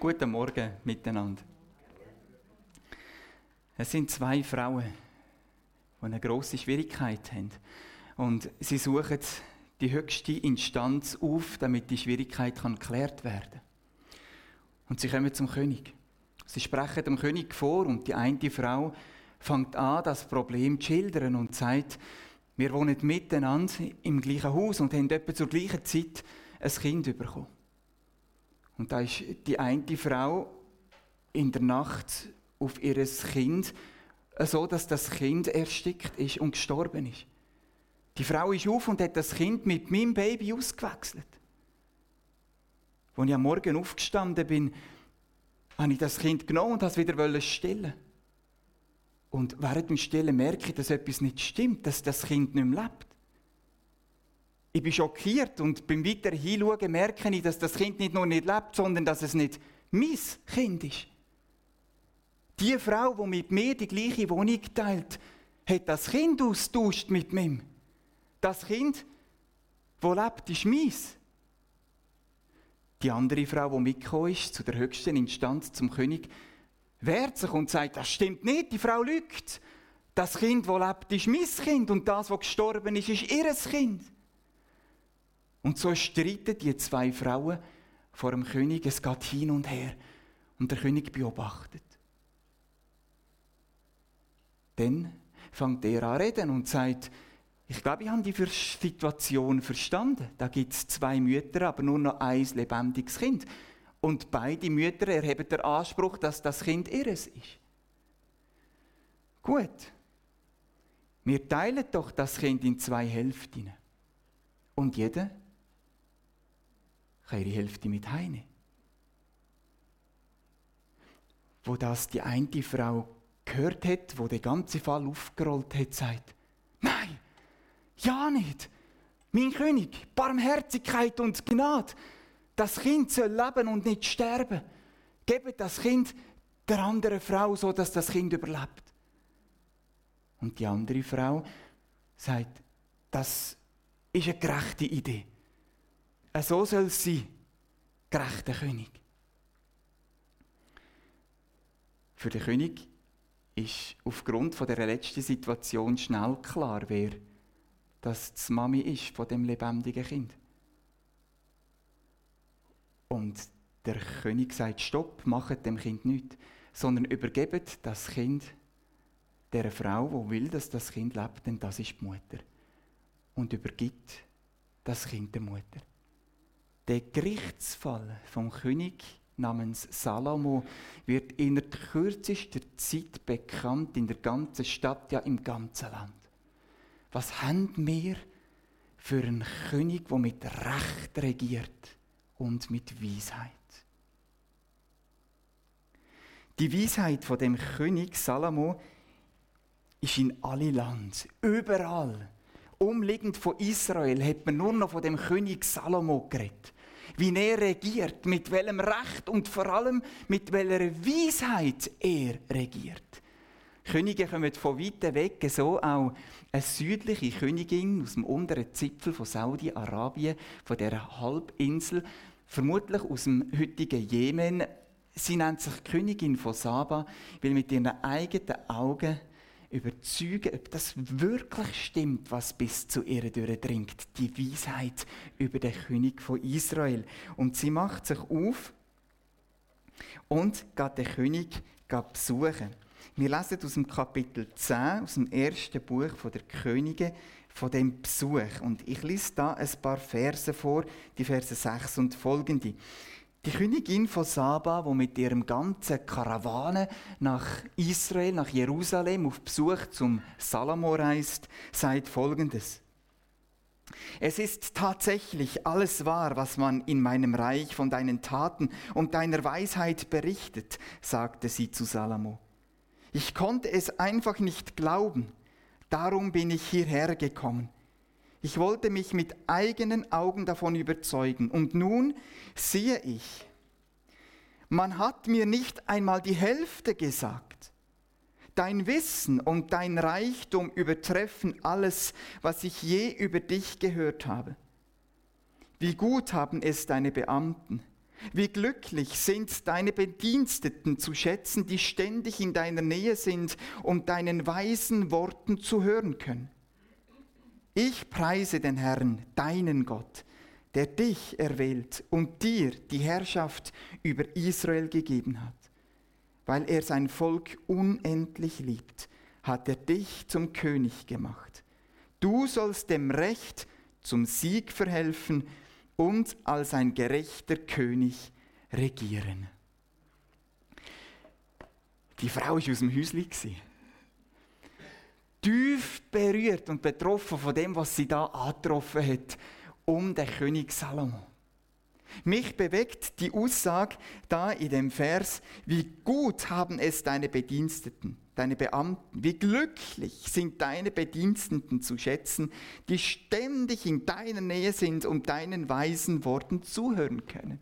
Guten Morgen miteinander. Es sind zwei Frauen, die eine große Schwierigkeit haben. Und sie suchen die höchste Instanz auf, damit die Schwierigkeit kann geklärt werden Und sie kommen zum König. Sie sprechen dem König vor und die eine Frau fängt an, das Problem zu schildern und sagt, wir wohnen miteinander im gleichen Haus und haben etwa zur gleichen Zeit ein Kind bekommen. Und da ist die eine Frau in der Nacht auf ihr Kind so, dass das Kind erstickt ist und gestorben ist. Die Frau ist auf und hat das Kind mit meinem Baby ausgewechselt. Als ich am Morgen aufgestanden bin, habe ich das Kind genommen und das wieder stillen. Und während dem Stillen merke ich, dass etwas nicht stimmt, dass das Kind nicht mehr lebt. Ich bin schockiert und beim weiter Hinschauen merke ich, dass das Kind nicht nur nicht lebt, sondern dass es nicht mein Kind ist. Die Frau, die mit mir die gleiche Wohnung teilt, hat das Kind austauscht mit mir. Das Kind, das lebt, ist meins. Die andere Frau, die mitgekommen ist, zu der höchsten Instanz, zum König, wehrt sich und sagt, das stimmt nicht, die Frau lügt. Das Kind, das lebt, ist mein Kind und das, was gestorben ist, ist ihr Kind. Und so streiten die zwei Frauen vor dem König. Es geht hin und her. Und der König beobachtet. Dann fängt er an reden und sagt, ich glaube, ich habe die Situation verstanden. Da gibt es zwei Mütter, aber nur noch ein lebendiges Kind. Und beide Mütter erheben den Anspruch, dass das Kind ihres ist. Gut. Wir teilen doch das Kind in zwei Hälften. Und jeder kann ihre Hälfte mit heine. Wo das die eine Frau gehört hat, wo der ganze Fall aufgerollt hat, sagt, nein, ja nicht. Mein König, Barmherzigkeit und Gnade. Das Kind soll leben und nicht sterben. Gebt das Kind der anderen Frau, so dass das Kind überlebt. Und die andere Frau sagt, das ist eine gerechte Idee. So soll es sein, gerechter König. Für den König ist aufgrund von der letzten Situation schnell klar, wer das die Mami ist von dem lebendigen Kind. Und der König sagt: Stopp, macht dem Kind nichts, sondern übergebt das Kind der Frau, wo will, dass das Kind lebt, denn das ist die Mutter. Und übergibt das Kind der Mutter. Der Gerichtsfall vom König namens Salomo wird in der kürzester Zeit bekannt in der ganzen Stadt, ja im ganzen Land. Was haben wir für einen König, der mit Recht regiert und mit Weisheit? Die Weisheit von dem König Salomo ist in alle Land, überall. Umliegend von Israel hat man nur noch von dem König Salomo geredet wie er regiert, mit welchem Recht und vor allem mit welcher Weisheit er regiert. Könige kommen von weit weg, so auch eine südliche Königin aus dem unteren Zipfel von Saudi-Arabien, von der Halbinsel, vermutlich aus dem heutigen Jemen. Sie nennt sich Königin von Saba, weil mit ihren eigenen Augen überzeugen, ob das wirklich stimmt, was bis zu ihr durchdringt. Die Weisheit über den König von Israel. Und sie macht sich auf und geht den König besuchen. Wir lesen aus dem Kapitel 10, aus dem ersten Buch der Könige, von dem Besuch. Und ich lese da ein paar Verse vor, die Verse 6 und folgende. Die Königin von Saba, wo mit ihrem ganzen Karawane nach Israel, nach Jerusalem auf Besuch zum Salomo reist, sagt folgendes. Es ist tatsächlich alles wahr, was man in meinem Reich von deinen Taten und deiner Weisheit berichtet, sagte sie zu Salomo. Ich konnte es einfach nicht glauben, darum bin ich hierher gekommen. Ich wollte mich mit eigenen Augen davon überzeugen. Und nun sehe ich, man hat mir nicht einmal die Hälfte gesagt. Dein Wissen und dein Reichtum übertreffen alles, was ich je über dich gehört habe. Wie gut haben es deine Beamten, Wie glücklich sind deine Bediensteten zu schätzen, die ständig in deiner Nähe sind und deinen weisen Worten zu hören können. Ich preise den Herrn, deinen Gott, der dich erwählt und dir die Herrschaft über Israel gegeben hat. Weil er sein Volk unendlich liebt, hat er dich zum König gemacht. Du sollst dem Recht zum Sieg verhelfen und als ein gerechter König regieren. Die Frau war aus dem Häuschen. Tief berührt und betroffen von dem, was sie da angetroffen hat, um den König Salomo. Mich bewegt die Aussage da in dem Vers, wie gut haben es deine Bediensteten, deine Beamten, wie glücklich sind deine Bediensteten zu schätzen, die ständig in deiner Nähe sind und deinen weisen Worten zuhören können.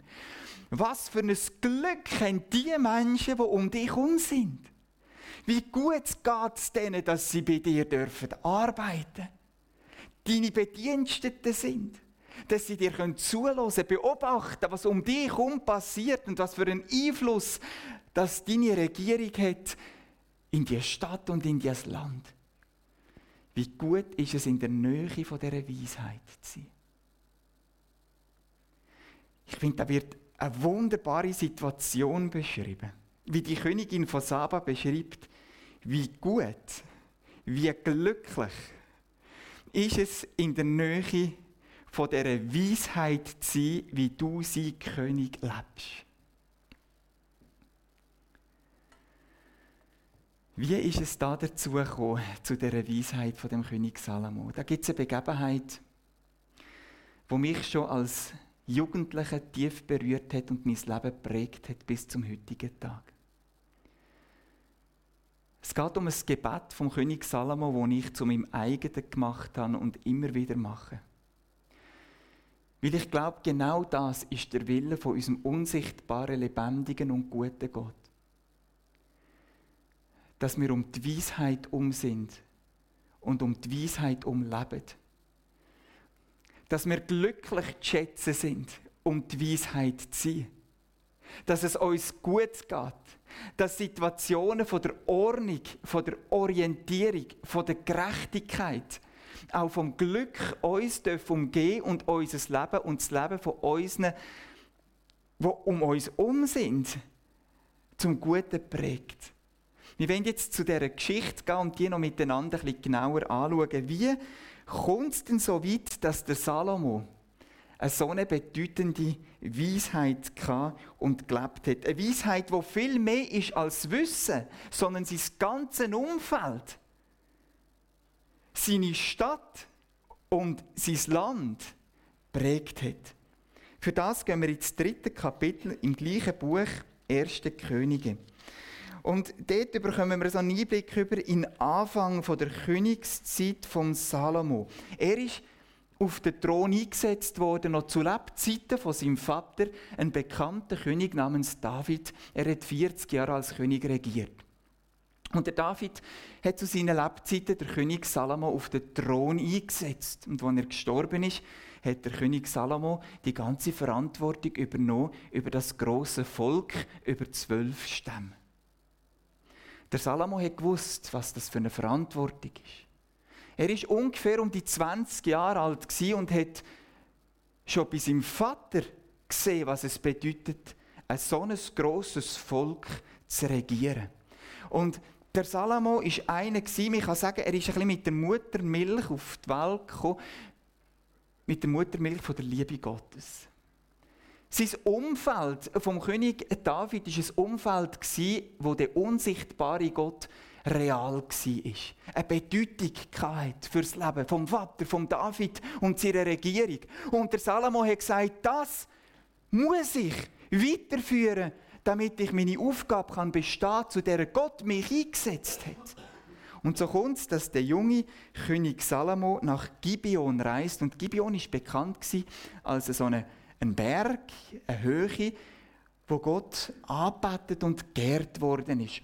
Was für ein Glück haben die Menschen, die um dich herum sind. Wie gut geht es denen, dass sie bei dir dürfen arbeiten, deine Bediensteten sind dass sie dir zuhören können, beobachten, was um dich herum passiert und was für einen Einfluss das deine Regierung hat in die Stadt und in das Land. Wie gut ist es, in der Nähe von dieser Weisheit zu sein. Ich finde, da wird eine wunderbare Situation beschrieben. Wie die Königin von Saba beschreibt, wie gut, wie glücklich ist es in der Nähe von dieser Weisheit zu sein, wie du sie König lebst. Wie ist es da dazu gekommen, zu dieser Weisheit von dem König Salomo? Da gibt es eine Begebenheit, die mich schon als Jugendlicher tief berührt hat und mein Leben prägt hat bis zum heutigen Tag. Es geht um ein Gebet vom König Salomo, das ich zu meinem eigenen gemacht habe und immer wieder mache. Weil ich glaube, genau das ist der Wille von unserem unsichtbaren, lebendigen und guten Gott. Dass wir um die Weisheit um sind und um die Weisheit umleben. Dass wir glücklich zu schätzen sind, um die Weisheit zu sein. Dass es uns gut geht. Dass Situationen von der Ordnung, von der Orientierung, von der Gerechtigkeit, auch vom Glück uns umgehen und unser Leben und das Leben von unseren, die um uns um sind, zum Guten prägt. Wir wollen jetzt zu dieser Geschichte gehen und die noch miteinander ein bisschen genauer anschauen. Wie kommt es denn so weit, dass der Salomo so eine bedeutende Weisheit hatte und gelebt hat? Eine Weisheit, die viel mehr ist als Wissen, sondern sein ganzes Umfeld seine Stadt und sein Land prägt hat. Für das gehen wir ins dritte Kapitel im gleichen Buch, Erste Könige. Und dort bekommen wir so einen Einblick über den Anfang der Königszeit von Salomo. Er ist auf den Thron eingesetzt worden, noch zu Lebzeiten von seinem Vater, ein bekannter König namens David. Er hat 40 Jahre als König regiert. Und der David hat zu seinen Lebzeiten der König Salomo auf den Thron eingesetzt. Und als er gestorben ist, hat der König Salomo die ganze Verantwortung übernommen über das große Volk, über zwölf Stämme. Der Salomo hat gewusst, was das für eine Verantwortung ist. Er ist ungefähr um die 20 Jahre alt und hat schon bei seinem Vater gesehen, was es bedeutet, ein so ein grosses Volk zu regieren. Und der Salomo ist einer ich kann sagen, er ist ein bisschen mit der Muttermilch auf die Welt gekommen, mit der Muttermilch von der Liebe Gottes. Sein Umfeld vom König David war ein Umfeld, wo der unsichtbare Gott real war. Eine Bedeutung für das Leben vom Vater, vom David und seiner Regierung. Und der Salomo hat gesagt, das muss ich weiterführen damit ich meine Aufgabe kann bestehen zu der Gott mich eingesetzt hat. Und so kommt es, dass der junge König Salomo nach Gibeon reist. Und Gibeon ist bekannt als so ein Berg, eine Höhe, wo Gott anbetet und geehrt worden ist.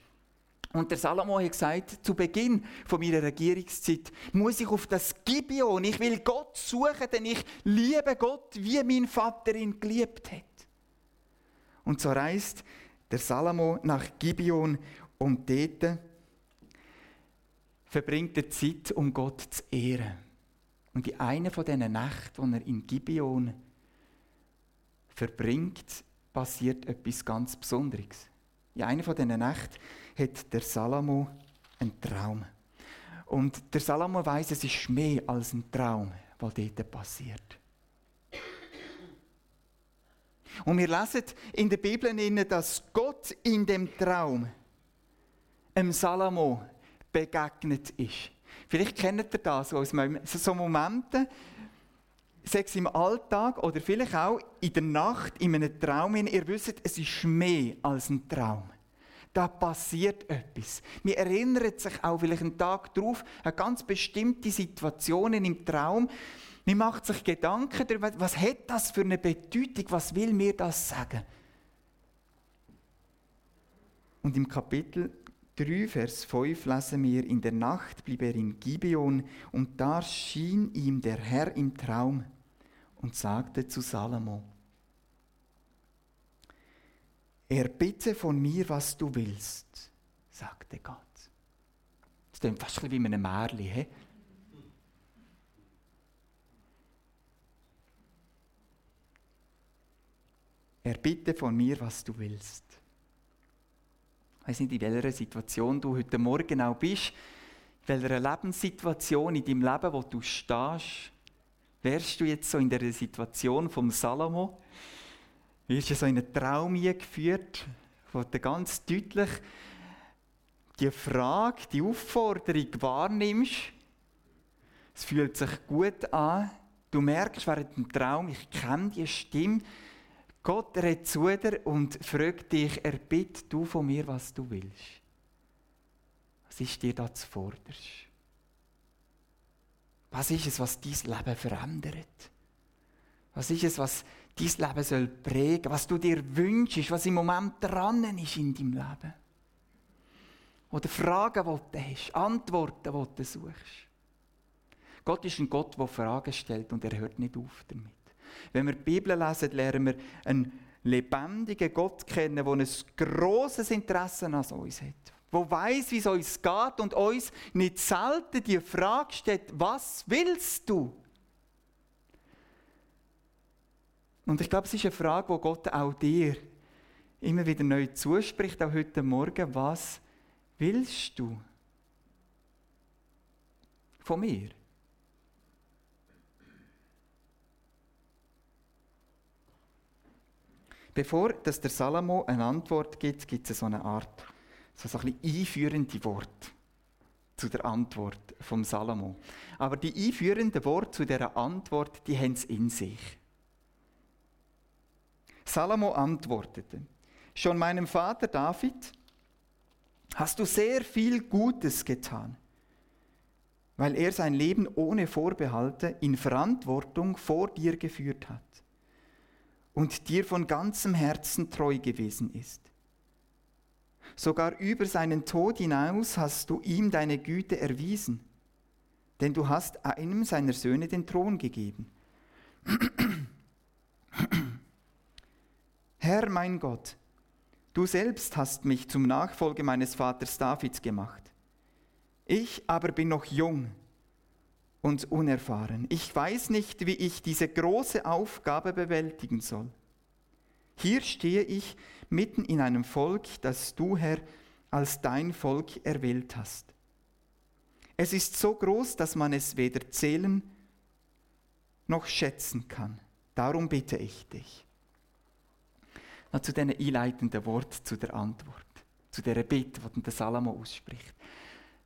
Und der Salomo hat gesagt, zu Beginn von meiner Regierungszeit muss ich auf das Gibeon, ich will Gott suchen, denn ich liebe Gott, wie mein Vater ihn geliebt hat. Und so reist der Salomo nach Gibeon und dort verbringt er Zeit, um Gott zu ehren. Und in einer von diesen Nächten, die er in Gibeon verbringt, passiert etwas ganz Besonderes. In einer von diesen Nächten hat der Salomo einen Traum. Und der Salomo weiß, es ist mehr als ein Traum, was dort passiert. Und wir lesen in der Bibel, dass Gott in dem Traum einem Salomo begegnet ist. Vielleicht kennt ihr das so Momente, sechs im Alltag oder vielleicht auch in der Nacht, in einem Traum. Ihr wisst, es ist mehr als ein Traum. Da passiert etwas. Man erinnert sich auch vielleicht einen Tag darauf an ganz bestimmte Situationen im Traum. Man macht sich Gedanken darüber, was hat das für eine Bedeutung, was will mir das sagen? Und im Kapitel 3, Vers 5 lesen wir, in der Nacht blieb er in Gibeon und da schien ihm der Herr im Traum und sagte zu Salomo, Erbitte von mir, was du willst, sagte Gott. Das klingt fast wie in einem Märchen. He? Erbitte von mir, was du willst. Ich weiß nicht, in welcher Situation du heute Morgen auch bist, in welcher Lebenssituation in deinem Leben, wo du stehst. Wärst du jetzt so in der Situation vom Salomo? Wirst du so in einen Traum geführt, wo du ganz deutlich die Frage, die Aufforderung wahrnimmst. Es fühlt sich gut an. Du merkst während dem Traum, ich kenne die Stimme. Gott redet zu dir und fragt dich, er bittet du von mir, was du willst. Was ist dir da zuvorderst? Was ist es, was dein Leben verändert? Was ist es, was dein Leben soll prägen was du dir wünschst, was im Moment dran ist in deinem Leben? Oder Fragen, die du hast, Antworten, die du suchst. Gott ist ein Gott, der Fragen stellt und er hört nicht auf damit. Wenn wir die Bibel lesen, lernen wir einen lebendigen Gott kennen, der ein grosses Interesse an uns hat. Der weiß, wie es uns geht und uns nicht selten die Frage stellt, was willst du? Und ich glaube, es ist eine Frage, wo Gott auch dir immer wieder neu zuspricht, auch heute Morgen. Was willst du von mir? Bevor dass der Salomo eine Antwort gibt, gibt es so eine Art, so ein bisschen einführende Wort zu der Antwort vom Salomo. Aber die einführenden Worte zu dieser Antwort, die haben es in sich. Salomo antwortete, schon meinem Vater David hast du sehr viel Gutes getan, weil er sein Leben ohne Vorbehalte in Verantwortung vor dir geführt hat und dir von ganzem Herzen treu gewesen ist. Sogar über seinen Tod hinaus hast du ihm deine Güte erwiesen, denn du hast einem seiner Söhne den Thron gegeben. Herr mein Gott, du selbst hast mich zum Nachfolger meines Vaters Davids gemacht. Ich aber bin noch jung und unerfahren. Ich weiß nicht, wie ich diese große Aufgabe bewältigen soll. Hier stehe ich mitten in einem Volk, das du, Herr, als dein Volk erwählt hast. Es ist so groß, dass man es weder zählen noch schätzen kann. Darum bitte ich dich. Noch zu diesen einleitenden Worten, zu der Antwort, zu der Bitte, die der Salomo ausspricht.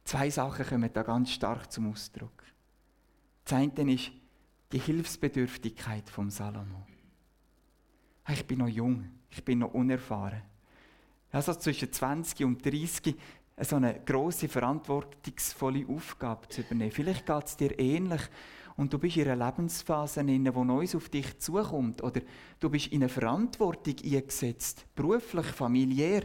Zwei Sachen kommen da ganz stark zum Ausdruck. Das eine ist die Hilfsbedürftigkeit vom Salomo. Ich bin noch jung, ich bin noch unerfahren. Also zwischen 20 und 30 so eine große verantwortungsvolle Aufgabe zu übernehmen. Vielleicht geht es dir ähnlich und du bist in einer Lebensphase, in der Neues auf dich zukommt oder du bist in eine Verantwortung eingesetzt, beruflich, familiär,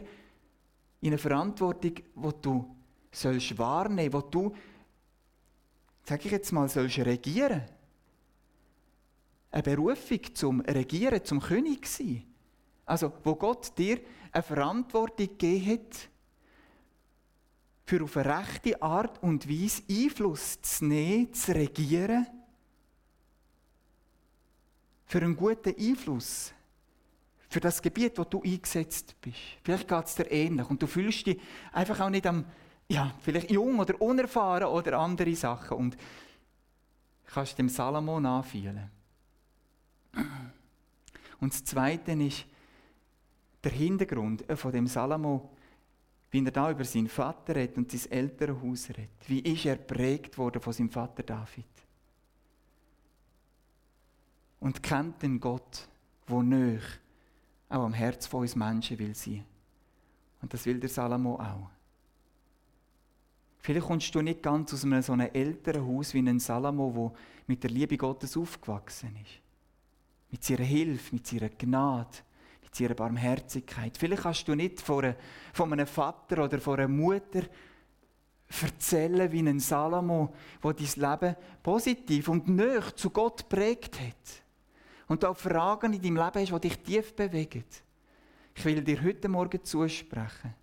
in eine Verantwortung, wo du sollst wahrnehmen, wo du sag ich jetzt mal, sollst regieren. Eine Berufung zum Regieren, zum König sein. Also, wo Gott dir eine Verantwortung gegeben hat, für auf eine rechte Art und Weise Einfluss zu nehmen, zu regieren, für einen guten Einfluss, für das Gebiet, wo du eingesetzt bist. Vielleicht geht es dir ähnlich und du fühlst dich einfach auch nicht am, ja, vielleicht jung oder unerfahren oder andere Sachen und kannst dem Salomo nachfühlen. Und das Zweite ist der Hintergrund von dem Salomo, wie er da über seinen Vater redet und sein Elternhaus redet. Wie ist er prägt worden von seinem Vater David? Und kennt den Gott, wo nöch auch am Herz von uns Menschen will sein. Und das will der Salomo auch. Vielleicht kommst du nicht ganz aus einem so einem älteren Haus wie ein Salomo, wo mit der Liebe Gottes aufgewachsen ist. Mit seiner Hilfe, mit seiner Gnade, mit ihrer Barmherzigkeit. Vielleicht kannst du nicht von einem Vater oder von einer Mutter erzählen wie ein Salomo, wo dein Leben positiv und nöch zu Gott prägt hat. Und auch Fragen in deinem Leben hast, die dich tief bewegen. Ich will dir heute Morgen zusprechen.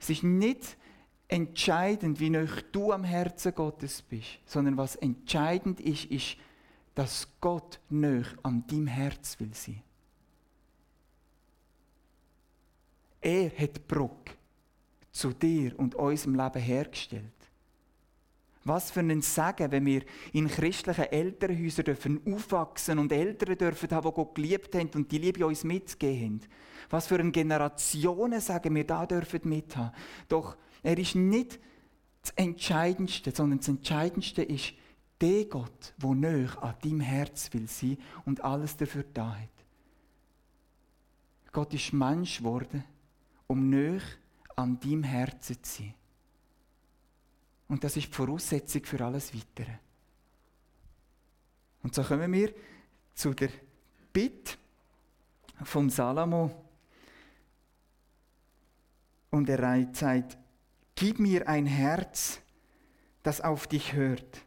Es ist nicht entscheidend, wie nöch du am Herzen Gottes bist, sondern was entscheidend ist, ist, dass Gott nöch an deinem Herz will sein. Er hat Brücke zu dir und unserem Leben hergestellt. Was für ein Segen, wenn wir in christlichen Elternhäusern dürfen aufwachsen und Eltern dürfen haben, die Gott geliebt haben und die Liebe uns mitgegeben haben. Was für ein Generationen sagen wir da dürfen mithaben. Doch er ist nicht das Entscheidendste, sondern das Entscheidendste ist der Gott, der näher an deinem Herz will sein und alles dafür da hat. Gott ist Mensch geworden um näher an deinem Herzen zu sein. Und das ist die Voraussetzung für alles Weitere. Und so kommen wir zu der Bitte vom Salomo. Und er sagt, gib mir ein Herz, das auf dich hört,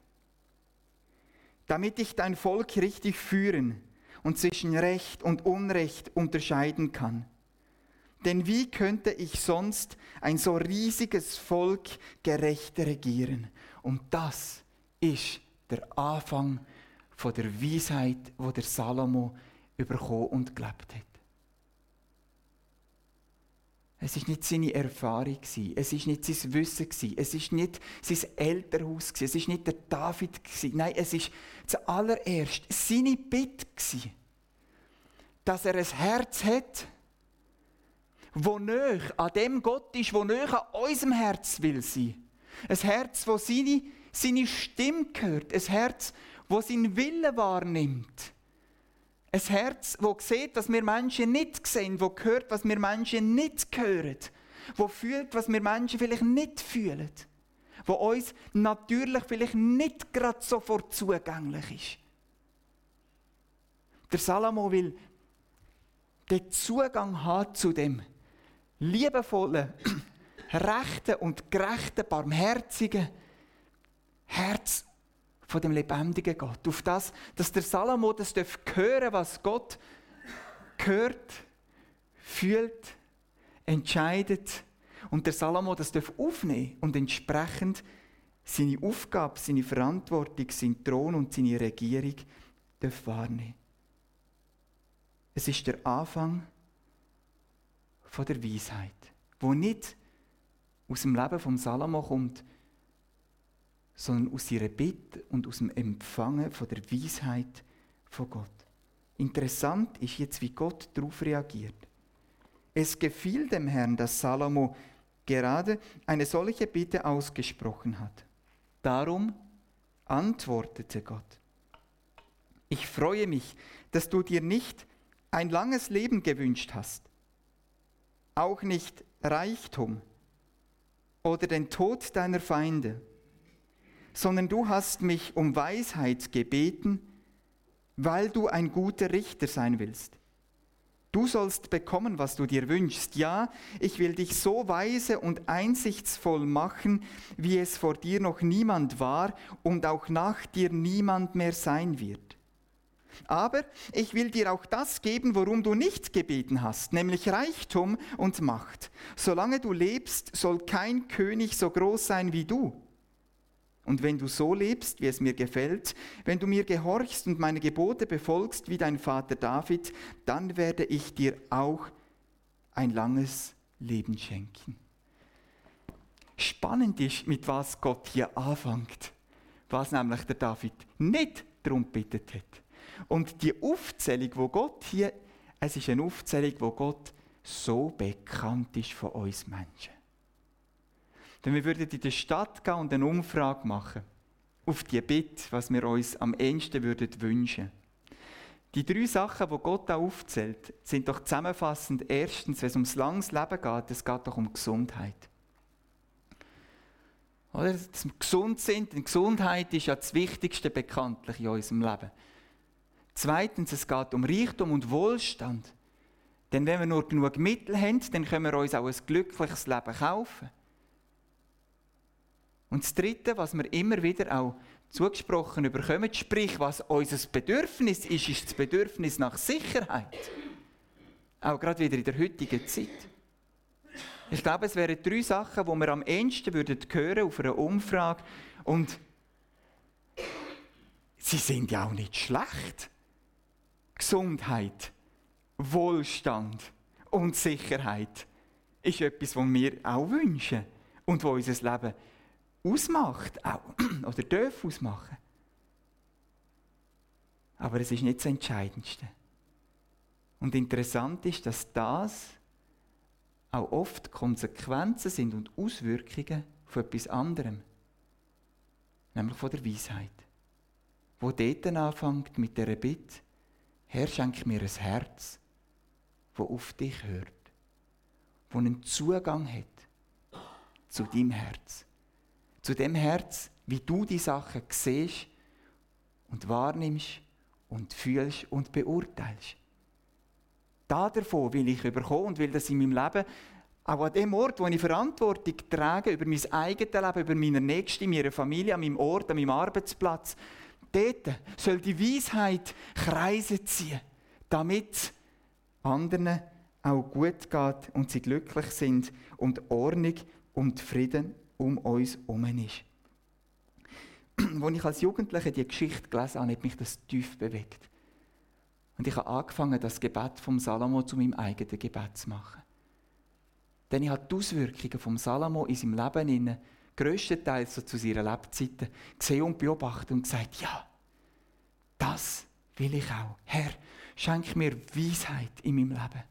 damit ich dein Volk richtig führen und zwischen Recht und Unrecht unterscheiden kann denn wie könnte ich sonst ein so riesiges Volk gerecht regieren? Und das ist der Anfang von der Weisheit, wo der Salomo überkommen und gelebt hat. Es ist nicht seine Erfahrung es ist nicht sein Wissen es ist nicht sein Elternhaus es ist nicht der David Nein, es ist zuallererst seine Bitte dass er ein Herz hat wo nöch an dem Gott ist, wo nöch an unserem Herz will sein. Ein Herz, wo seine, seine Stimme hört. Ein Herz, wo seinen Willen wahrnimmt. Ein Herz, wo sieht, was wir Menschen nicht sehen, wo hört, was wir Menschen nicht hören, wo fühlt, was wir Menschen vielleicht nicht fühlen, wo uns natürlich vielleicht nicht gerade sofort zugänglich ist. Der Salomo will den Zugang haben zu dem liebevollen, rechten und gerechten, barmherzigen Herz von dem lebendigen Gott. Auf das, dass der Salomo das hören was Gott hört, fühlt, entscheidet und der Salomo das aufnehmen und entsprechend seine Aufgabe, seine Verantwortung, seinen Thron und seine Regierung wahrnehmen. Es ist der Anfang von der Weisheit, wo nicht aus dem Leben von Salomo kommt, sondern aus ihrer Bitte und aus dem Empfangen von der Weisheit von Gott. Interessant ist jetzt, wie Gott darauf reagiert. Es gefiel dem Herrn, dass Salomo gerade eine solche Bitte ausgesprochen hat. Darum antwortete Gott. Ich freue mich, dass du dir nicht ein langes Leben gewünscht hast, auch nicht Reichtum oder den Tod deiner Feinde, sondern du hast mich um Weisheit gebeten, weil du ein guter Richter sein willst. Du sollst bekommen, was du dir wünschst. Ja, ich will dich so weise und einsichtsvoll machen, wie es vor dir noch niemand war und auch nach dir niemand mehr sein wird. Aber ich will dir auch das geben, worum du nicht gebeten hast, nämlich Reichtum und Macht. Solange du lebst, soll kein König so groß sein wie du. Und wenn du so lebst, wie es mir gefällt, wenn du mir gehorchst und meine Gebote befolgst wie dein Vater David, dann werde ich dir auch ein langes Leben schenken. Spannend ist, mit was Gott hier anfängt, was nämlich der David nicht darum bittet hat. Und die Aufzählung, wo Gott hier, es ist eine Aufzählung, wo Gott so bekannt ist von uns Menschen. Denn wir würden in die Stadt gehen und eine Umfrage machen auf die Bitte, was wir uns am ehesten würden wünschen. Die drei Sachen, die Gott da aufzählt, sind doch zusammenfassend. Erstens, wenn es ums langes Leben geht, es geht doch um Gesundheit. Oder? Dass wir gesund sind, denn Gesundheit ist ja das Wichtigste bekanntlich in unserem Leben. Zweitens, es geht um Reichtum und Wohlstand. Denn wenn wir nur genug Mittel haben, dann können wir uns auch ein glückliches Leben kaufen. Und das Dritte, was wir immer wieder auch zugesprochen bekommen, sprich, was unser Bedürfnis ist, ist das Bedürfnis nach Sicherheit. Auch gerade wieder in der heutigen Zeit. Ich glaube, es wären drei Sachen, die wir am ehesten würden auf einer Umfrage. Und sie sind ja auch nicht schlecht. Gesundheit, Wohlstand und Sicherheit ist etwas, was wir auch wünschen und was unser Leben ausmacht auch, oder darf ausmachen. Aber es ist nicht das Entscheidendste. Und interessant ist, dass das auch oft Konsequenzen sind und Auswirkungen von etwas anderem. Nämlich von der Weisheit. Wo dort anfängt mit der Bitte, Herr, schenk mir ein Herz, wo auf dich hört, wo einen Zugang hat zu deinem Herz zu dem Herz, wie du die Sachen siehst und wahrnimmst und fühlst und beurteilst. Da davon will ich überkommen und will das in meinem Leben auch an dem Ort, wo ich Verantwortung trage über mein eigenes Leben, über meine Nächste, meine Familie, an meinem Ort, an meinem Arbeitsplatz, dort soll die Weisheit Kreise ziehen, damit anderen auch gut geht und sie glücklich sind und Ordnung und Frieden um uns herum ist. Als ich als Jugendlicher die Geschichte gelesen habe, hat mich das tief bewegt. Und ich habe angefangen, das Gebet vom Salomo zu meinem eigenen Gebet zu machen. Denn ich habe die Auswirkungen vom Salomo in seinem Leben größtenteils so zu seiner Lebzeiten gesehen und beobachtet und gesagt, ja, das will ich auch. Herr, schenk mir Weisheit in meinem Leben.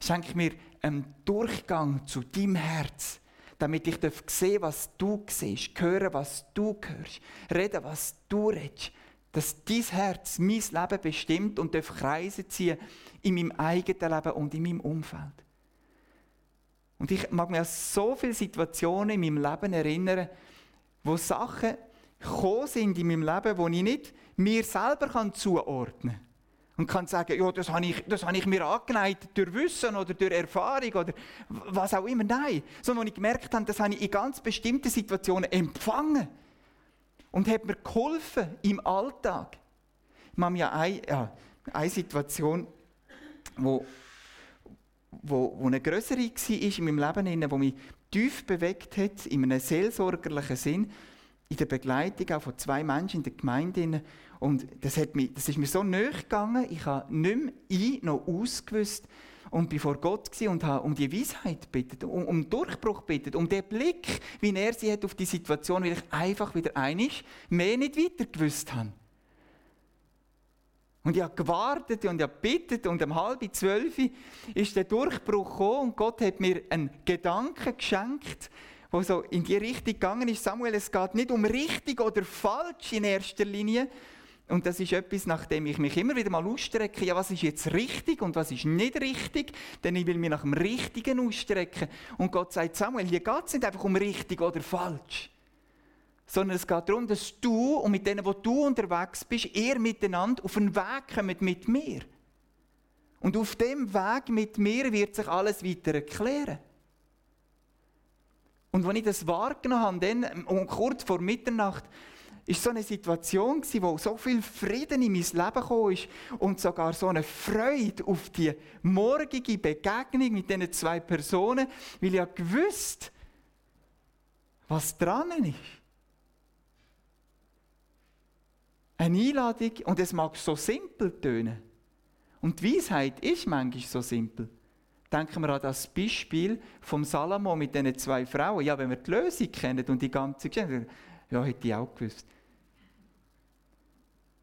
Schenk mir einen Durchgang zu deinem Herz damit ich sehen was du siehst, hören, was du hörst, reden, was du redest. Dass dein Herz mein Leben bestimmt und darf Kreise ziehen in meinem eigenen Leben und in meinem Umfeld. Und ich mag mich an so viele Situationen in meinem Leben erinnern, wo Sachen gekommen sind in meinem Leben, die ich nicht mir selber zuordnen kann und kann sagen, ja, das habe ich, das habe ich mir angeneigt durch Wissen oder durch Erfahrung oder was auch immer. Nein, sondern als ich gemerkt habe, das habe ich in ganz bestimmten Situationen empfangen und hat mir geholfen im Alltag. Ich habe mir eine, ja, eine Situation, wo, wo, wo eine größere war in meinem Leben, die mich tief bewegt hat, in einem seelsorgerlichen Sinn, in der Begleitung auch von zwei Menschen in der Gemeinde. Und das, hat mich, das ist mir so nahe gegangen, ich habe nicht mehr ein noch ausgewusst und bin vor Gott und habe um die Weisheit bittet, um, um Durchbruch bittet, um den Blick, wie er sie hat auf die Situation, weil ich einfach wieder einig mehr nicht weiter gewusst habe. Und ich habe gewartet und ich habe bittet und um halb zwölf ist der Durchbruch gekommen und Gott hat mir einen Gedanken geschenkt, wo so in die Richtung gegangen ist. Samuel, es geht nicht um richtig oder falsch in erster Linie. Und das ist etwas, nachdem ich mich immer wieder mal ausstrecke, ja, was ist jetzt richtig und was ist nicht richtig, denn ich will mich nach dem Richtigen ausstrecken. Und Gott sagt, Samuel, hier geht es nicht einfach um richtig oder falsch, sondern es geht darum, dass du und mit denen, wo du unterwegs bist, ihr miteinander auf einen Weg kommt mit mir. Und auf dem Weg mit mir wird sich alles weiter erklären. Und als ich das wahrgenommen habe, dann, um kurz vor Mitternacht, ist so eine Situation gewesen, wo so viel Frieden in mein Leben gekommen ist und sogar so eine Freude auf die morgige Begegnung mit diesen zwei Personen, weil ich ja gewusst, was dran ist. Eine Einladung, und es mag so simpel tönen. Und die Weisheit ist manchmal so simpel. Denken wir an das Beispiel vom Salomo mit diesen zwei Frauen. Ja, wenn wir die Lösung kennen und die ganze Geschichte, ja, hätte ich auch gewusst.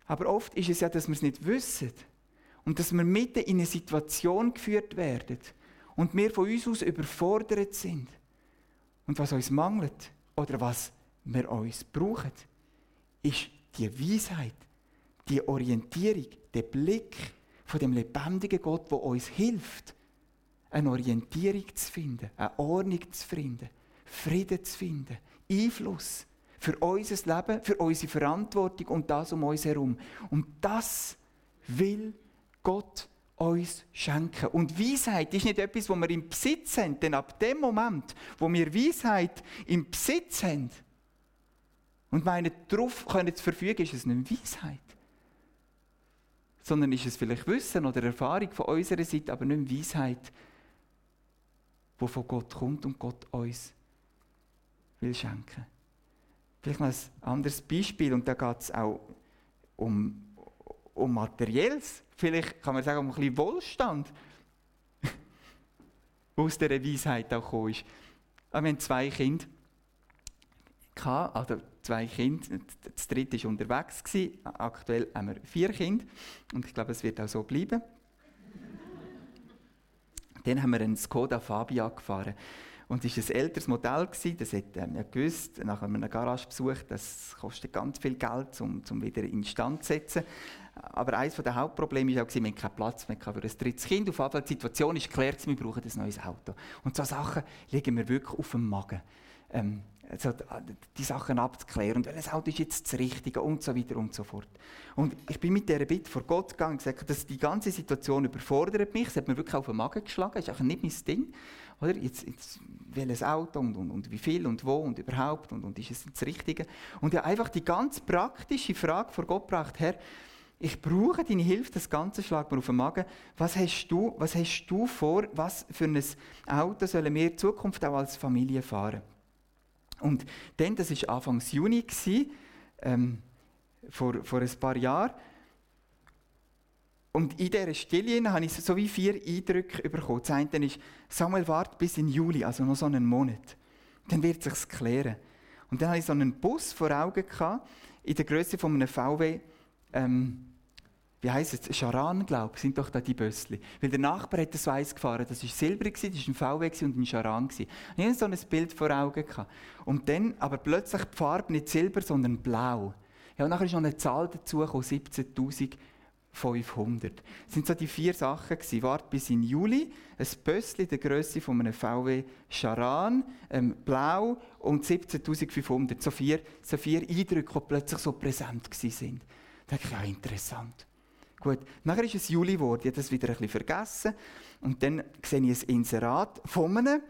Aber oft ist es ja, dass wir es nicht wissen. Und dass wir mitten in eine Situation geführt werden. Und wir von uns aus überfordert sind. Und was uns mangelt, oder was wir uns brauchen, ist die Weisheit, die Orientierung, der Blick von dem lebendigen Gott, der uns hilft, eine Orientierung zu finden, eine Ordnung zu finden, Frieden zu finden, Einfluss für unser Leben, für unsere Verantwortung und das um uns herum. Und das will Gott uns schenken. Und Weisheit ist nicht etwas, wo wir im Besitz haben, denn ab dem Moment, wo wir Weisheit im Besitz haben und meinen, darauf können zu verfügen, ist es nicht Weisheit. Sondern ist es vielleicht Wissen oder Erfahrung von unserer Seite, aber nicht Weisheit, wo von Gott kommt und Gott uns will schenken. Vielleicht noch ein anderes Beispiel, und da geht es auch um, um Materielles. Vielleicht kann man sagen, um ein bisschen Wohlstand, wo aus dieser Weisheit auch gekommen ist. Wir haben zwei Kinder, also zwei Kinder, das dritte war unterwegs. Aktuell haben wir vier Kinder und ich glaube, es wird auch so bleiben. Dann haben wir einen Skoda Fabia gefahren. Und es war ein älteres Modell, das hat ähm, ja gewusst, nach einem Garagebesuch, das kostet ganz viel Geld, um, um wieder instand zu setzen. Aber eines der Hauptprobleme war auch, wir hatten keinen Platz mehr für ein drittes Kind. Auf jeden Fall, die Situation ist geklärt, wir brauchen ein neues Auto. Und so Sachen liegen mir wirklich auf dem Magen. Ähm, also die Sachen abzuklären und welches Auto ist jetzt das Richtige und so weiter und so fort. Und ich bin mit dieser Bitte vor Gott gegangen und gesagt, dass die ganze Situation überfordert mich. Es hat mir wirklich auf den Magen geschlagen. Das ist auch nicht mein Ding. Oder? Jetzt, jetzt welches Auto und, und, und, wie viel und wo und überhaupt und, und ist es das Richtige? Und ja einfach die ganz praktische Frage vor Gott gebracht, Herr, ich brauche deine Hilfe, das Ganze schlägt mir auf den Magen. Was hast du, was hast du vor, was für ein Auto sollen wir in Zukunft auch als Familie fahren? Und dann, das war Anfang Juni, gewesen, ähm, vor, vor ein paar Jahren, und in dieser Stille habe ich so wie vier Eindrücke bekommen. Das eine ist, Samuel wartet bis in Juli, also noch so einen Monat. Dann wird es sich klären. Und dann hatte ich so einen Bus vor Augen, gehabt, in der Größe von einem VW, ähm, wie heisst es, Charan, glaube ich, sind doch da die Bössli. Weil der Nachbar hat so eins gefahren, das war silbrig, das war ein VW und ein Charan. Ich hatte so ein Bild vor Augen. Gehabt. Und dann aber plötzlich die Farbe nicht silber, sondern blau. Ja, und nachher ist noch eine Zahl dazu 17'000 500. Das sind so die vier Sachen gewesen. Wart bis in Juli, ein Bössli der Größe von einem VW Charan, ähm, blau und 17.500. So vier, so vier Eindrücke, die plötzlich so präsent waren. Da dachte ich, ja, interessant. Gut, nachher ist es Juli geworden, ich habe das wieder ein bisschen vergessen. Und dann sehe ich ein Inserat von einem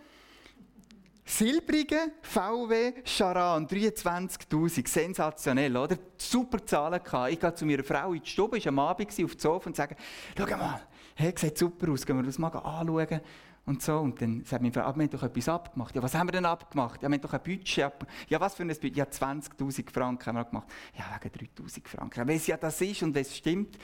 Silbrige VW Charan, 23.000, sensationell, oder? Super Zahlen gehabt. Ich gehe zu meiner Frau in die Stube, war am Abend auf dem Sofa und sage, schau mal, hey, sieht super aus, gehen wir das mal anschauen. Und so, und dann sagt meine Frau, ah, wir haben doch etwas abgemacht. Ja, was haben wir denn abgemacht? Ja, wir haben doch ein Budget abgemacht. Ja, was für ein Budget? Ja, 20.000 Franken haben wir gemacht. Ja, wegen 3.000 Franken. Ja, es ja das ist und es stimmt.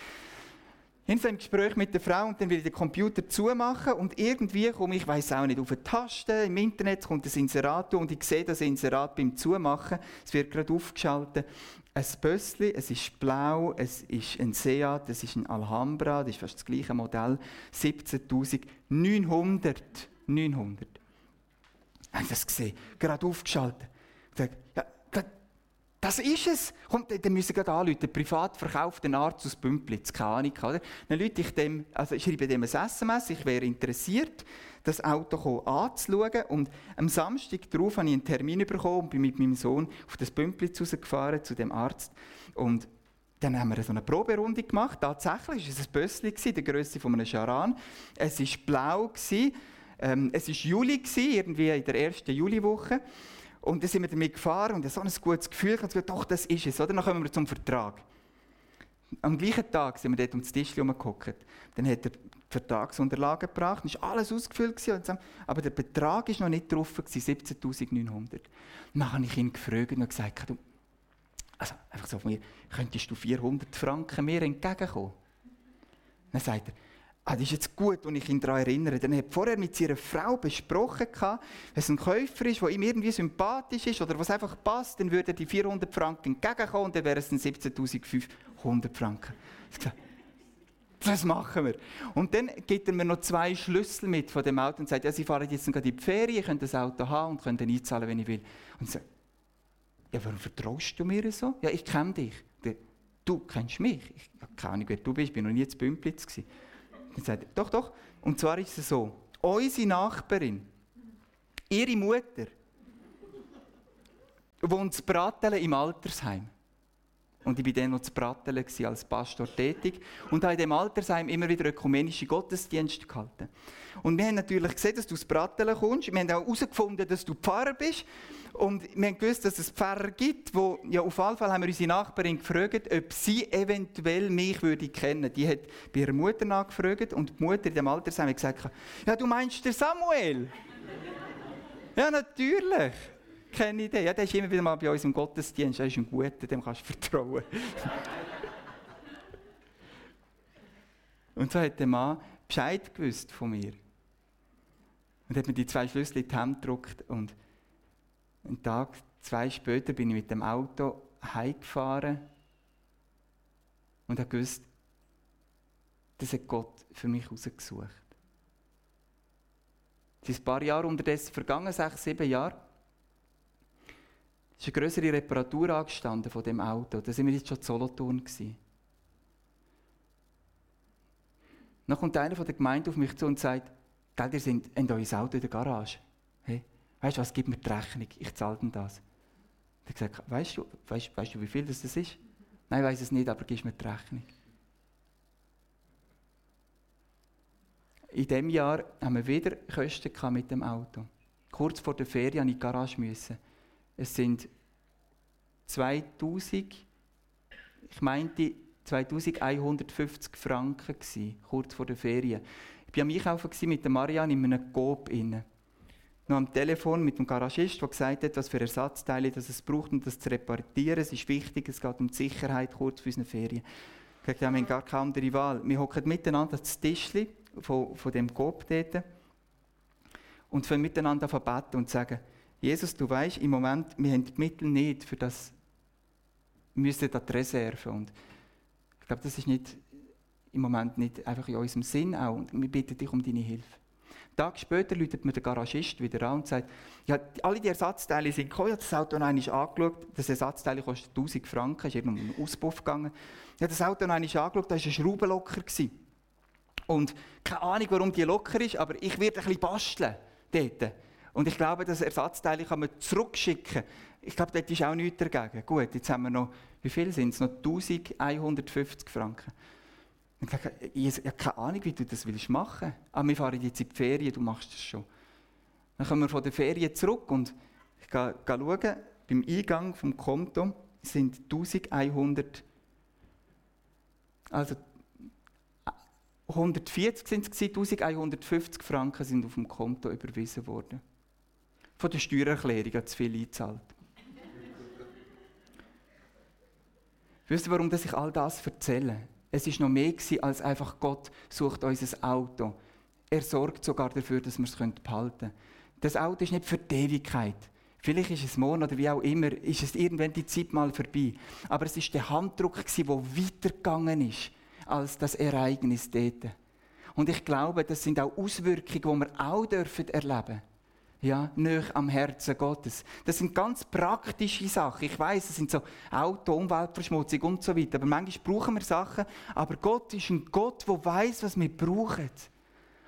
In so einem Gespräch mit der Frau und dann will ich den Computer zumachen und irgendwie komme ich, weiß auch nicht, auf eine Taste im Internet kommt das Inserat und ich sehe das Inserat beim Zumachen. Es wird gerade aufgeschaltet. Ein Bössli, es ist blau, es ist ein Seat, es ist ein Alhambra, das ist fast das gleiche Modell. 17.900. 900. Habe ich das gesehen? Gerade aufgeschaltet. Ich sage, das ist es. Kommt, dann müssen gerade anrufen. Privat verkauft den Arzt aus Bümplitz. Keine Ahnung, oder? Dann rufe ich dem, also schreibe dem ein SMS, ich wäre interessiert, das Auto anzuschauen. Und am Samstag darauf habe ich einen Termin bekommen und bin mit meinem Sohn auf das Bümplitz rausgefahren zu dem Arzt. Und dann haben wir so eine Proberunde gemacht. Tatsächlich war es ein Bössli, der Größe von einem Charan. Es war blau. Ähm, es war Juli, irgendwie in der ersten Juliwoche. Und dann sind wir damit gefahren und so ein gutes Gefühl. Ich habe gesagt, doch, das ist es. Oder? Dann kommen wir zum Vertrag. Am gleichen Tag sind wir dort um das Tisch herumgeguckt. Dann hat er die Vertragsunterlagen gebracht, dann war alles ausgefüllt. Aber der Betrag war noch nicht drauf, 17.900. Dann habe ich ihn gefragt und gesagt, also einfach so von mir, könntest du 400 Franken mir entgegenkommen? Dann sagt er, ah, das ist jetzt gut, wenn ich ihn daran erinnere. Dann hat vorher mit seiner Frau besprochen, wenn es ein Käufer ist, der ihm irgendwie sympathisch ist oder was einfach passt, dann würde er die 400 Franken entgegenkommen und dann wären es dann 17.500 Franken. Das machen wir. Und dann gibt er mir noch zwei Schlüssel mit von dem Auto und sagt, ja, Sie fahren jetzt gerade in die Ferien, könnt das Auto haben und könnt dann einzahlen, wenn ich will. Und ich sage, ja, warum vertraust du mir so? Ja, ich kenne dich. Du kennst mich. Ich habe keine Ahnung, wer du bist. Ich war noch nie zu Bümplitz. Dann sagt doch, doch. Und zwar ist es so, unsere Nachbarin, ihre Mutter, wohnt zu Bratelen im Altersheim. Und ich war dann noch zu Bratelen als Pastor tätig und habe in diesem Altersheim immer wieder ökumenische Gottesdienste gehalten. Und wir haben natürlich gesehen, dass du aus Bratelen kommst. Wir haben auch herausgefunden, dass du Pfarrer bist. Und wir haben gewusst, dass es Pfarrer gibt, wo, ja, auf jeden Fall haben wir unsere Nachbarin gefragt, ob sie eventuell mich würde kennen. Die hat bei ihrer Mutter nachgefragt und die Mutter in dem Altersheim hat gesagt, ja, du meinst der Samuel? ja, natürlich keine Idee. Ja, der ist immer wieder mal bei uns im Gottesdienst. Er ist ein Guter, dem kannst du vertrauen. und so hat der Mann Bescheid gewusst von mir. Und hat mir die zwei Schlüssel in die Hand gedruckt. Und einen Tag, zwei später bin ich mit dem Auto heimgefahren und habe gewusst, das hat Gott für mich rausgesucht. Es sind ein paar Jahre unterdessen vergangen, sechs, sieben Jahre. Es ist eine größere Reparatur angestanden von dem Auto. Da sind wir jetzt schon zu Solothurn. Gewesen. Dann kommt einer von der Gemeinde auf mich zu und sagt, Gell, ihr sind in euer Auto in der Garage. Hey, weißt du was, gib mir die Rechnung, ich zahle denn das. Ich habe gesagt, weißt du, weißt, weißt du, wie viel das ist? Nein, ich weiß es nicht, aber gib mir die Rechnung. In diesem Jahr haben wir wieder Kosten mit dem Auto. Kurz vor der Ferien musste ich in die Garage. Müssen. Es sind 2000, ich meinte 2150 Franken gewesen, kurz vor der Ferien. Ich war am Einkaufen mit der Marianne in einem Coop inne. Noch am Telefon mit dem Garagist, der gesagt hat, was für Ersatzteile das es braucht, um das zu reparieren. Es ist wichtig, es geht um die Sicherheit kurz vor unseren Ferien. Ich habe wir haben gar keine andere Wahl. Wir hocken miteinander das Tischli von, von dem Coop dort und fangen miteinander an und sagen, Jesus, du weißt, im Moment, wir haben die Mittel nicht für das, wir müssen da die Reserve. Und ich glaube, das ist nicht, im Moment nicht einfach in unserem Sinn auch. Und wir bitten dich um deine Hilfe. Tag später läutet mir der Garagist wieder an und sagt, ja, alle die Ersatzteile sind gekommen, ich habe das Auto noch angeschaut, das Ersatzteil kostet 1000 Franken, ist irgendwie um einen Auspuff gegangen. Ich habe das Auto noch angeschaut, da war ein Schraubenlocker. Und keine Ahnung, warum die locker ist, aber ich werde ein bisschen basteln dort. Und ich glaube, das Ersatzteil kann man zurückschicken. Ich glaube, dort ist auch nichts dagegen. Gut, jetzt haben wir noch, wie viel sind es? Noch 1150 Franken. Ich sage, ich habe keine Ahnung, wie du das willst machen. Aber wir fahren jetzt in die Ferien, du machst das schon. Dann kommen wir von der Ferien zurück und ich gehe, gehe schauen, beim Eingang vom Konto sind 1100, also 140 sind es 1150 Franken sind auf dem Konto überwiesen worden von der Steuererklärung zu viel eingezahlt. Wisst ihr, warum ich all das erzähle? Es ist noch mehr als einfach Gott sucht unser Auto. Er sorgt sogar dafür, dass wir es behalten können. Das Auto ist nicht für die Ewigkeit. Vielleicht ist es morgen oder wie auch immer, ist es irgendwann die Zeit mal vorbei. Aber es ist der Handdruck, der weitergegangen ist als das Ereignis dort. Und ich glaube, das sind auch Auswirkungen, die wir auch erleben dürfen ja, nicht am Herzen Gottes. Das sind ganz praktische Sachen. Ich weiß, es sind so Auto, Umweltverschmutzung und so weiter. Aber manchmal brauchen wir Sachen. Aber Gott ist ein Gott, der weiß, was wir brauchen.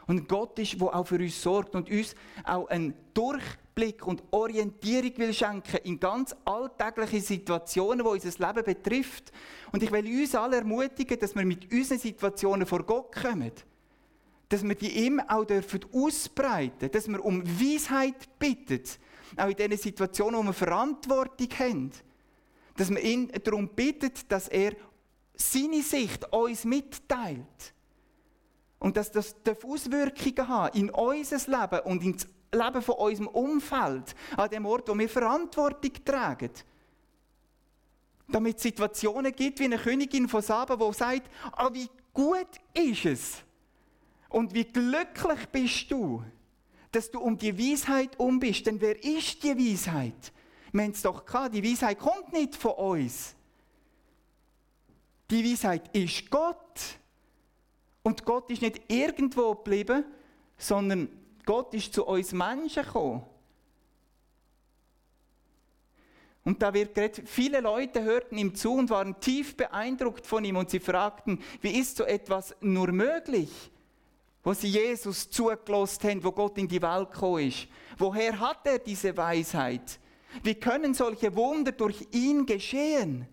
Und ein Gott ist, der auch für uns sorgt und uns auch einen Durchblick und Orientierung will schenken in ganz alltägliche Situationen, die unser Leben betrifft. Und ich will uns alle ermutigen, dass wir mit unseren Situationen vor Gott kommen dass wir die ihm auch dürfen ausbreiten dass wir um Weisheit bitten, auch in diesen Situationen, wo wir Verantwortung haben, dass wir ihn darum bittet, dass er seine Sicht uns mitteilt. Und dass das Auswirkungen haben in unser Leben und ins Leben von unserem Umfeld, an dem Ort, wo wir Verantwortung tragen. Damit es Situationen gibt, wie eine Königin von Saba, die sagt, ah, wie gut ist es und wie glücklich bist du, dass du um die Weisheit um bist. Denn wer ist die Weisheit? Wir haben es doch gehabt, die Weisheit kommt nicht von uns. Die Weisheit ist Gott. Und Gott ist nicht irgendwo geblieben, sondern Gott ist zu uns Menschen gekommen. Und da wird geredet, viele Leute hörten ihm zu und waren tief beeindruckt von ihm und sie fragten, wie ist so etwas nur möglich? Wo sie Jesus zugelost haben, wo Gott in die Welt gekommen ist. Woher hat er diese Weisheit? Wie können solche Wunder durch ihn geschehen?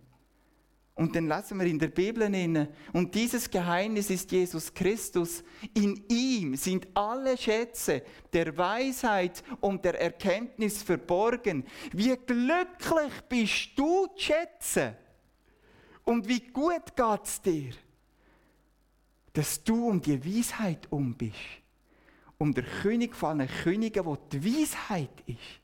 Und dann lesen wir in der Bibel inne. Und dieses Geheimnis ist Jesus Christus. In ihm sind alle Schätze der Weisheit und der Erkenntnis verborgen. Wie glücklich bist du, Schätze? Und wie gut geht's dir, dass du um die Weisheit um bist. Um der König von allen Königen, wo die Weisheit ist.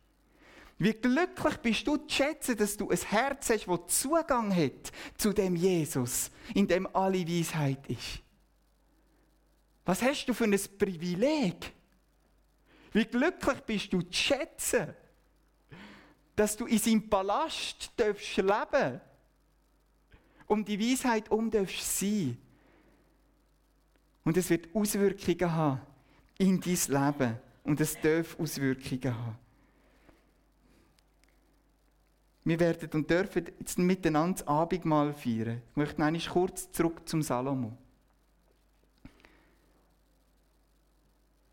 Wie glücklich bist du zu schätzen, dass du ein Herz hast, das Zugang hat zu dem Jesus, in dem alle Weisheit ist. Was hast du für ein Privileg? Wie glücklich bist du zu schätzen, dass du in seinem Palast darfst leben um die Weisheit um darfst sein. Und es wird Auswirkungen haben in dein Leben. Und es darf Auswirkungen haben. Wir werden und dürfen jetzt miteinander das Abendmahl feiern. Ich möchte einmal kurz zurück zum Salomo.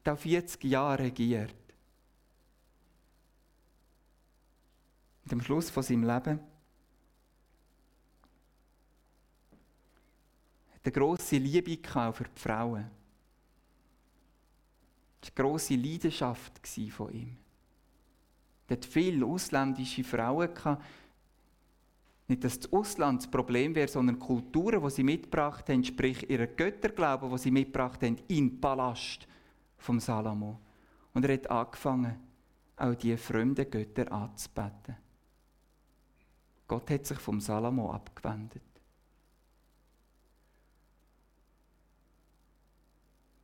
Der 40 Jahre regiert. Und am Schluss von seinem Leben eine grosse Liebe für die Frauen. Das war eine grosse Leidenschaft von ihm. Er hat viele ausländische Frauen. Nicht, dass das Ausland das Problem wäre, sondern die Kulturen, die sie mitgebracht haben, sprich ihre Götterglauben, die sie mitgebracht haben, im Palast vom Salomo. Und er hat angefangen, auch die fremden Götter anzubeten. Gott hat sich vom Salomo abgewendet.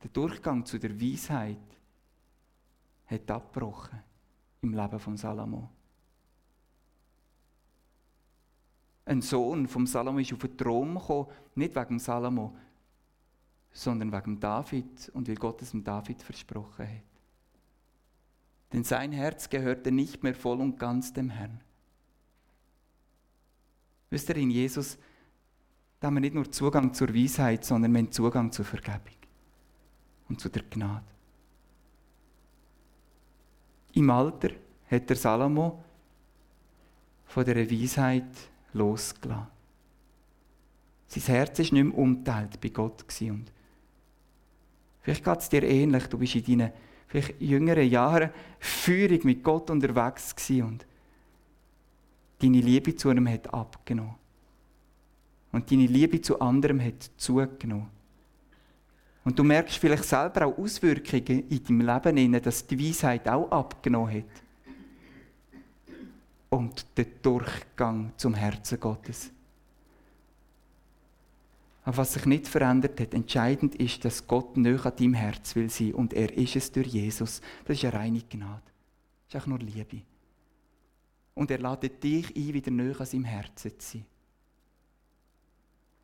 Der Durchgang zu der Weisheit hat abgebrochen im Leben von Salomo. Ein Sohn vom Salomo ist auf den Thron gekommen, nicht wegen Salomo, sondern wegen David und weil Gott es dem David versprochen hat. Denn sein Herz gehörte nicht mehr voll und ganz dem Herrn. Wisst ihr, in Jesus, da haben wir nicht nur Zugang zur Weisheit, sondern wir haben Zugang zur Vergebung und zu der Gnade. Im Alter hat der Salomo von der Weisheit losgelassen. Sein Herz war nicht mehr umteilt bei Gott. Und vielleicht geht es dir ähnlich. Du bist in deinen vielleicht jüngeren Jahren Führung mit Gott unterwegs und deine Liebe zu ihm hat abgenommen. Und deine Liebe zu anderem hat zugenommen. Und du merkst vielleicht selber auch Auswirkungen in deinem Leben, dass die Weisheit auch abgenommen hat. Und der Durchgang zum Herzen Gottes. Aber was sich nicht verändert hat, entscheidend ist, dass Gott näher an deinem Herz will sein. Und er ist es durch Jesus. Das ist eine reine Gnade. Das ist auch nur Liebe. Und er ladet dich ein, wieder näher an seinem Herzen zu sein.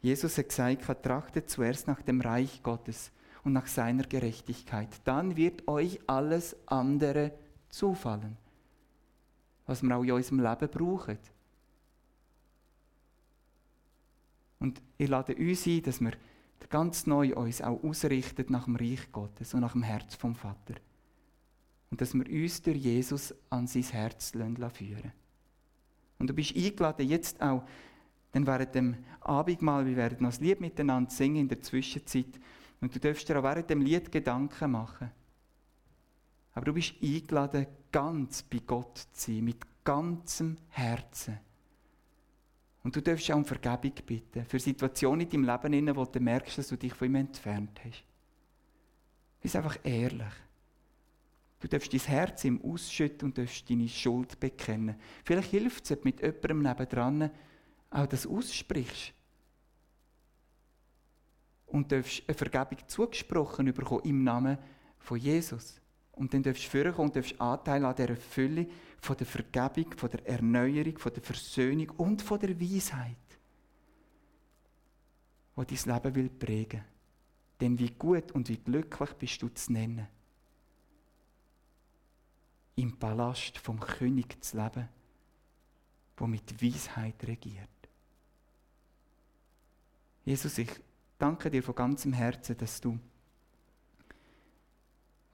Jesus hat gesagt, trachtet zuerst nach dem Reich Gottes und nach seiner Gerechtigkeit. Dann wird euch alles andere zufallen, was wir auch in unserem Leben brauchen. Und ich lade uns ein, dass wir ganz neu uns auch ausrichten nach dem Reich Gottes und nach dem Herz vom Vater. Und dass wir uns durch Jesus an sein Herz führen. Und du bist eingeladen, jetzt auch dann während dem Abendmahl, wir werden noch das Lied miteinander singen in der Zwischenzeit. Und du darfst dir auch während dem Lied Gedanken machen. Aber du bist eingeladen, ganz bei Gott zu sein, mit ganzem Herzen. Und du darfst auch um Vergebung bitten für Situationen in deinem Leben, in wo du merkst, dass du dich von ihm entfernt hast. Bist einfach ehrlich. Du darfst dein Herz ihm ausschütten und darfst deine Schuld bekennen. Vielleicht hilft es, mit jemandem nebendran auch das aussprichst. Und darfst eine Vergebung zugesprochen bekommen im Namen von Jesus. Und dann darfst du vorkommen und darfst Anteil an dieser Fülle von der Vergebung, von der Erneuerung, von der Versöhnung und von der Weisheit, die dein Leben will prägen Denn wie gut und wie glücklich bist du zu nennen, im Palast vom König zu leben, der mit Weisheit regiert. Jesus, ich danke dir von ganzem Herzen, dass du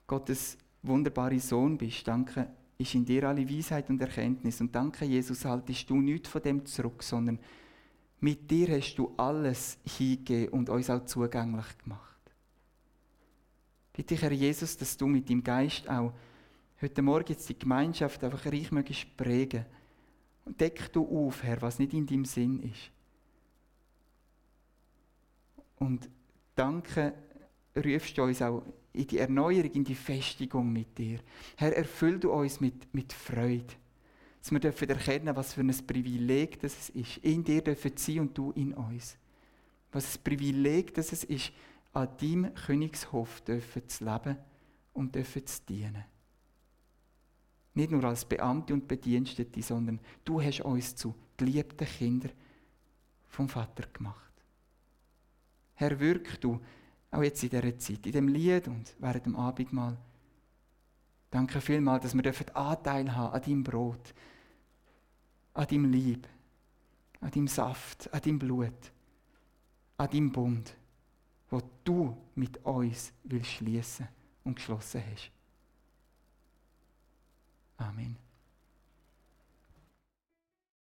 Gottes wunderbare Sohn bist. Danke, ist in dir alle Weisheit und Erkenntnis. Und danke, Jesus, haltest du nichts von dem zurück, sondern mit dir hast du alles hingegeben und uns auch zugänglich gemacht. Bitte ich, Herr Jesus, dass du mit deinem Geist auch heute Morgen jetzt die Gemeinschaft einfach reich mögest prägen. Und deck du auf, Herr, was nicht in deinem Sinn ist. Und danke, rufst du uns auch in die Erneuerung, in die Festigung mit dir. Herr, erfüll du uns mit, mit Freude. Dass wir dürfen erkennen, was für ein Privileg das ist. In dir dürfen sie und du in uns. Was ein Privileg das ist, an deinem Königshof dürfen zu leben und dürfen zu dienen. Nicht nur als Beamte und Bedienstete, sondern du hast uns zu geliebten Kindern vom Vater gemacht. Herr, wirk du auch jetzt in dieser Zeit, in dem Lied und während dem Abendmahl. Danke vielmals, dass wir Anteil haben an deinem Brot, an deinem Lieb, an deinem Saft, an deinem Blut, an deinem Bund, wo du mit uns willst schließen und geschlossen hast. Amen.